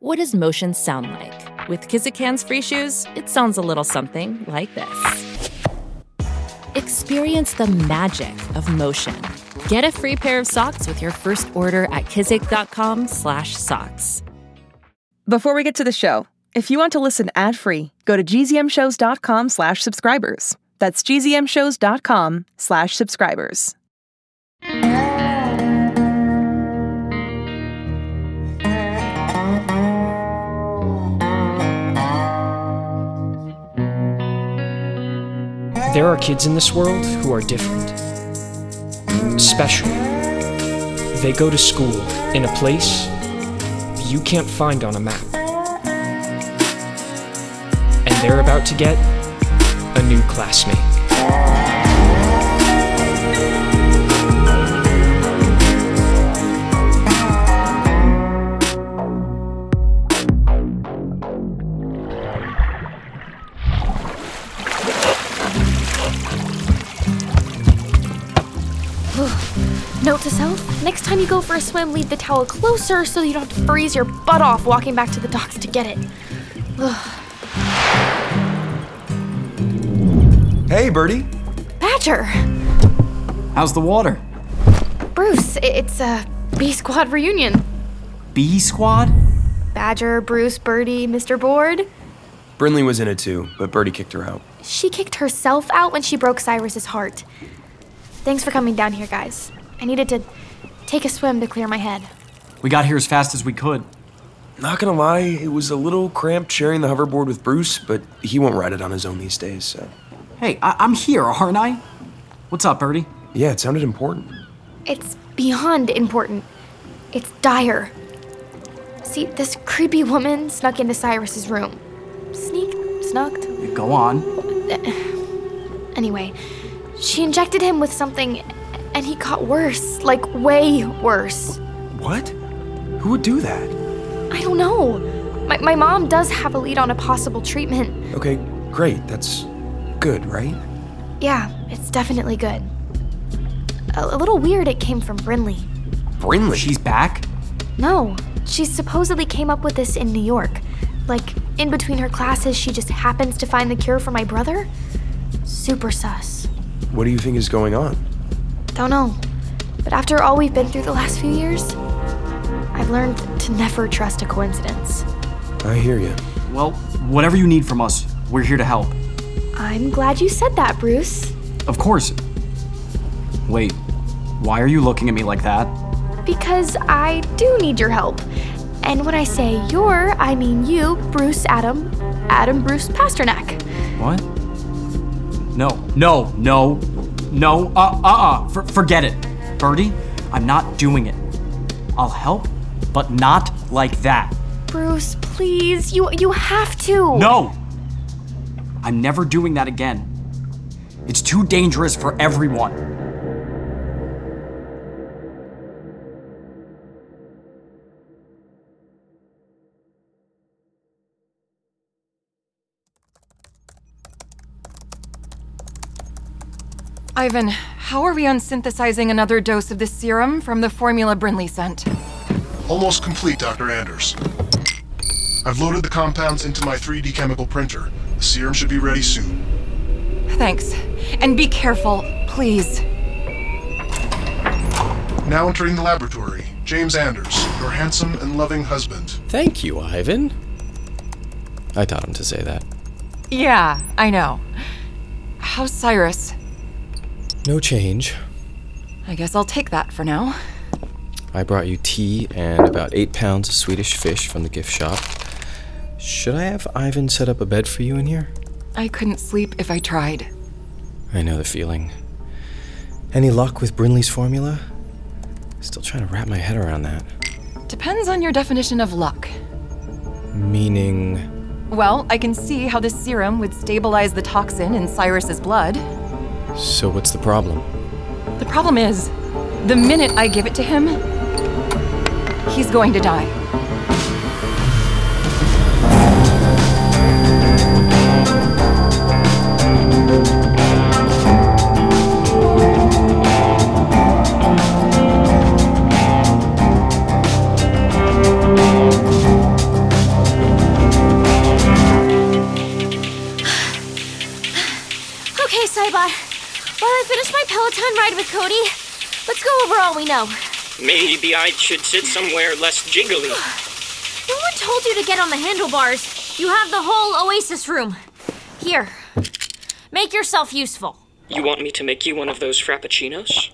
What does motion sound like? With Kizikans free shoes, it sounds a little something like this. Experience the magic of motion. Get a free pair of socks with your first order at kizik.com/socks. Before we get to the show, if you want to listen ad-free, go to gzmshows.com slash subscribers. That's gzmshows.com There are kids in this world who are different. Special. They go to school in a place you can't find on a map. And they're about to get a new classmate. Time you go for a swim, leave the towel closer so you don't have to freeze your butt off walking back to the docks to get it. Hey, Birdie. Badger! How's the water? Bruce, it's a B Squad reunion. B Squad? Badger, Bruce, Birdie, Mr. Board. Brinley was in it too, but Birdie kicked her out. She kicked herself out when she broke Cyrus's heart. Thanks for coming down here, guys. I needed to take a swim to clear my head. We got here as fast as we could. Not gonna lie, it was a little cramped sharing the hoverboard with Bruce, but he won't ride it on his own these days, so. Hey, I- I'm here, aren't I? What's up, Birdie? Yeah, it sounded important. It's beyond important. It's dire. See, this creepy woman snuck into Cyrus's room. Sneaked, snucked. Go on. Anyway, she injected him with something, and he got worse. Like, way worse. What? Who would do that? I don't know. My, my mom does have a lead on a possible treatment. Okay, great. That's good, right? Yeah, it's definitely good. A, a little weird it came from Brinley. Brinley? She's back? No, she supposedly came up with this in New York. Like, in between her classes, she just happens to find the cure for my brother? Super sus. What do you think is going on? Don't know. But after all we've been through the last few years, I've learned to never trust a coincidence. I hear you. Well, whatever you need from us, we're here to help. I'm glad you said that, Bruce. Of course. Wait, why are you looking at me like that? Because I do need your help. And when I say your, I mean you, Bruce Adam, Adam Bruce Pasternak. What? No, no, no, no, uh, uh, uh, for, forget it. Birdie, I'm not doing it. I'll help, but not like that. Bruce, please, you you have to. No! I'm never doing that again. It's too dangerous for everyone. Ivan, how are we unsynthesizing another dose of this serum from the formula Brinley sent? Almost complete, Dr. Anders. I've loaded the compounds into my 3D chemical printer. The serum should be ready soon. Thanks. And be careful, please. Now entering the laboratory, James Anders, your handsome and loving husband. Thank you, Ivan. I taught him to say that. Yeah, I know. How's Cyrus? No change. I guess I'll take that for now. I brought you tea and about eight pounds of Swedish fish from the gift shop. Should I have Ivan set up a bed for you in here? I couldn't sleep if I tried. I know the feeling. Any luck with Brinley's formula? Still trying to wrap my head around that. Depends on your definition of luck. Meaning. Well, I can see how this serum would stabilize the toxin in Cyrus's blood. So, what's the problem? The problem is, the minute I give it to him, he's going to die. Fun ride with Cody. Let's go over all we know. Maybe I should sit somewhere less jiggly. No one told you to get on the handlebars. You have the whole Oasis room. Here, make yourself useful. You want me to make you one of those frappuccinos?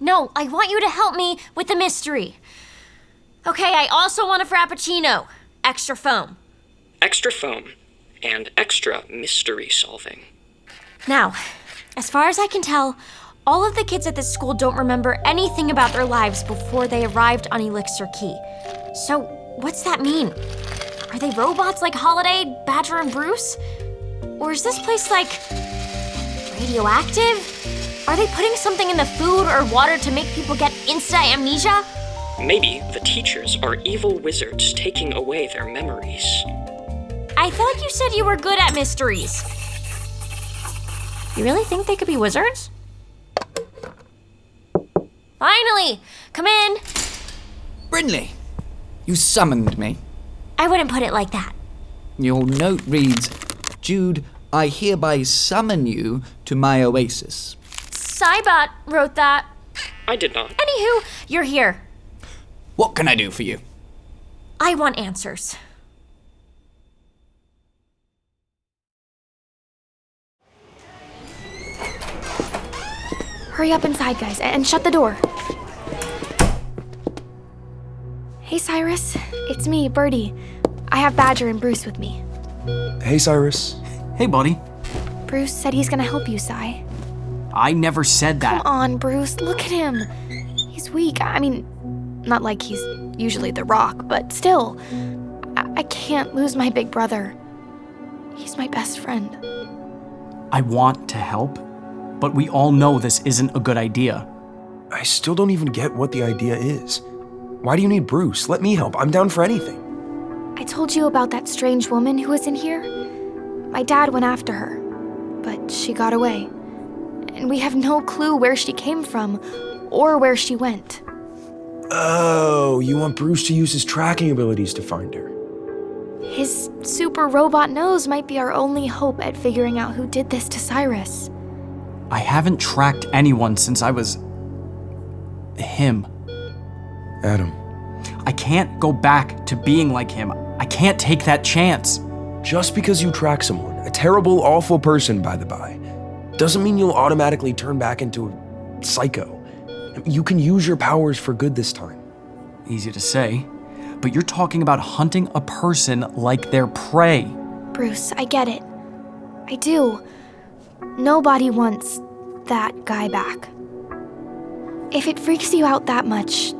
No, I want you to help me with the mystery. Okay, I also want a frappuccino. Extra foam. Extra foam and extra mystery solving. Now, as far as I can tell, all of the kids at this school don't remember anything about their lives before they arrived on Elixir Key. So, what's that mean? Are they robots like Holiday, Badger, and Bruce? Or is this place like radioactive? Are they putting something in the food or water to make people get instant amnesia? Maybe the teachers are evil wizards taking away their memories. I thought you said you were good at mysteries. You really think they could be wizards? Finally! Come in! Brinley, you summoned me. I wouldn't put it like that. Your note reads Jude, I hereby summon you to my oasis. Cybot wrote that. I did not. Anywho, you're here. What can I do for you? I want answers. Hurry up inside, guys, and shut the door. Hey, Cyrus. It's me, Birdie. I have Badger and Bruce with me. Hey, Cyrus. Hey, buddy. Bruce said he's gonna help you, Cy. I never said that. Come on, Bruce. Look at him. He's weak. I mean, not like he's usually the rock, but still. I, I can't lose my big brother. He's my best friend. I want to help, but we all know this isn't a good idea. I still don't even get what the idea is. Why do you need Bruce? Let me help. I'm down for anything. I told you about that strange woman who was in here. My dad went after her, but she got away. And we have no clue where she came from or where she went. Oh, you want Bruce to use his tracking abilities to find her. His super robot nose might be our only hope at figuring out who did this to Cyrus. I haven't tracked anyone since I was. him. Adam, I can't go back to being like him. I can't take that chance. just because you track someone, a terrible, awful person, by the by, doesn't mean you'll automatically turn back into a psycho. You can use your powers for good this time. Easy to say, but you're talking about hunting a person like their prey. Bruce, I get it. I do. Nobody wants that guy back. If it freaks you out that much,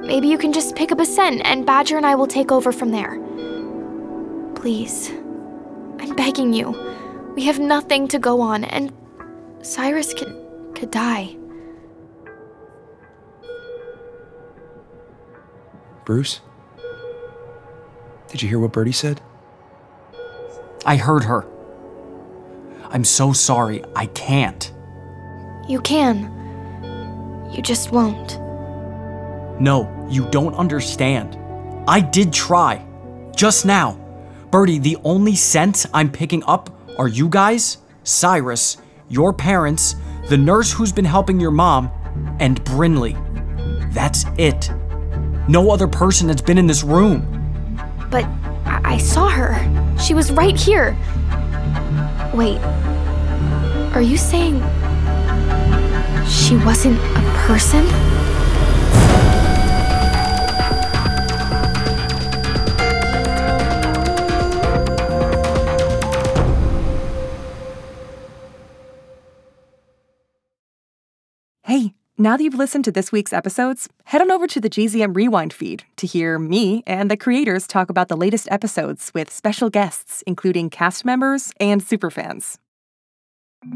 maybe you can just pick up a scent and Badger and I will take over from there. Please. I'm begging you. We have nothing to go on, and Cyrus could, could die. Bruce? Did you hear what Birdie said? I heard her. I'm so sorry. I can't. You can. You just won't. No, you don't understand. I did try. Just now. Birdie, the only scents I'm picking up are you guys, Cyrus, your parents, the nurse who's been helping your mom, and Brinley. That's it. No other person has been in this room. But I, I saw her. She was right here. Wait. Are you saying she wasn't a person? Now that you've listened to this week's episodes, head on over to the GZM Rewind feed to hear me and the creators talk about the latest episodes with special guests, including cast members and superfans.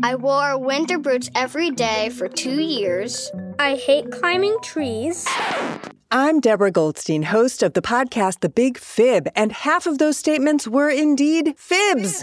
I wore winter boots every day for two years. I hate climbing trees. I'm Deborah Goldstein, host of the podcast The Big Fib, and half of those statements were indeed fibs.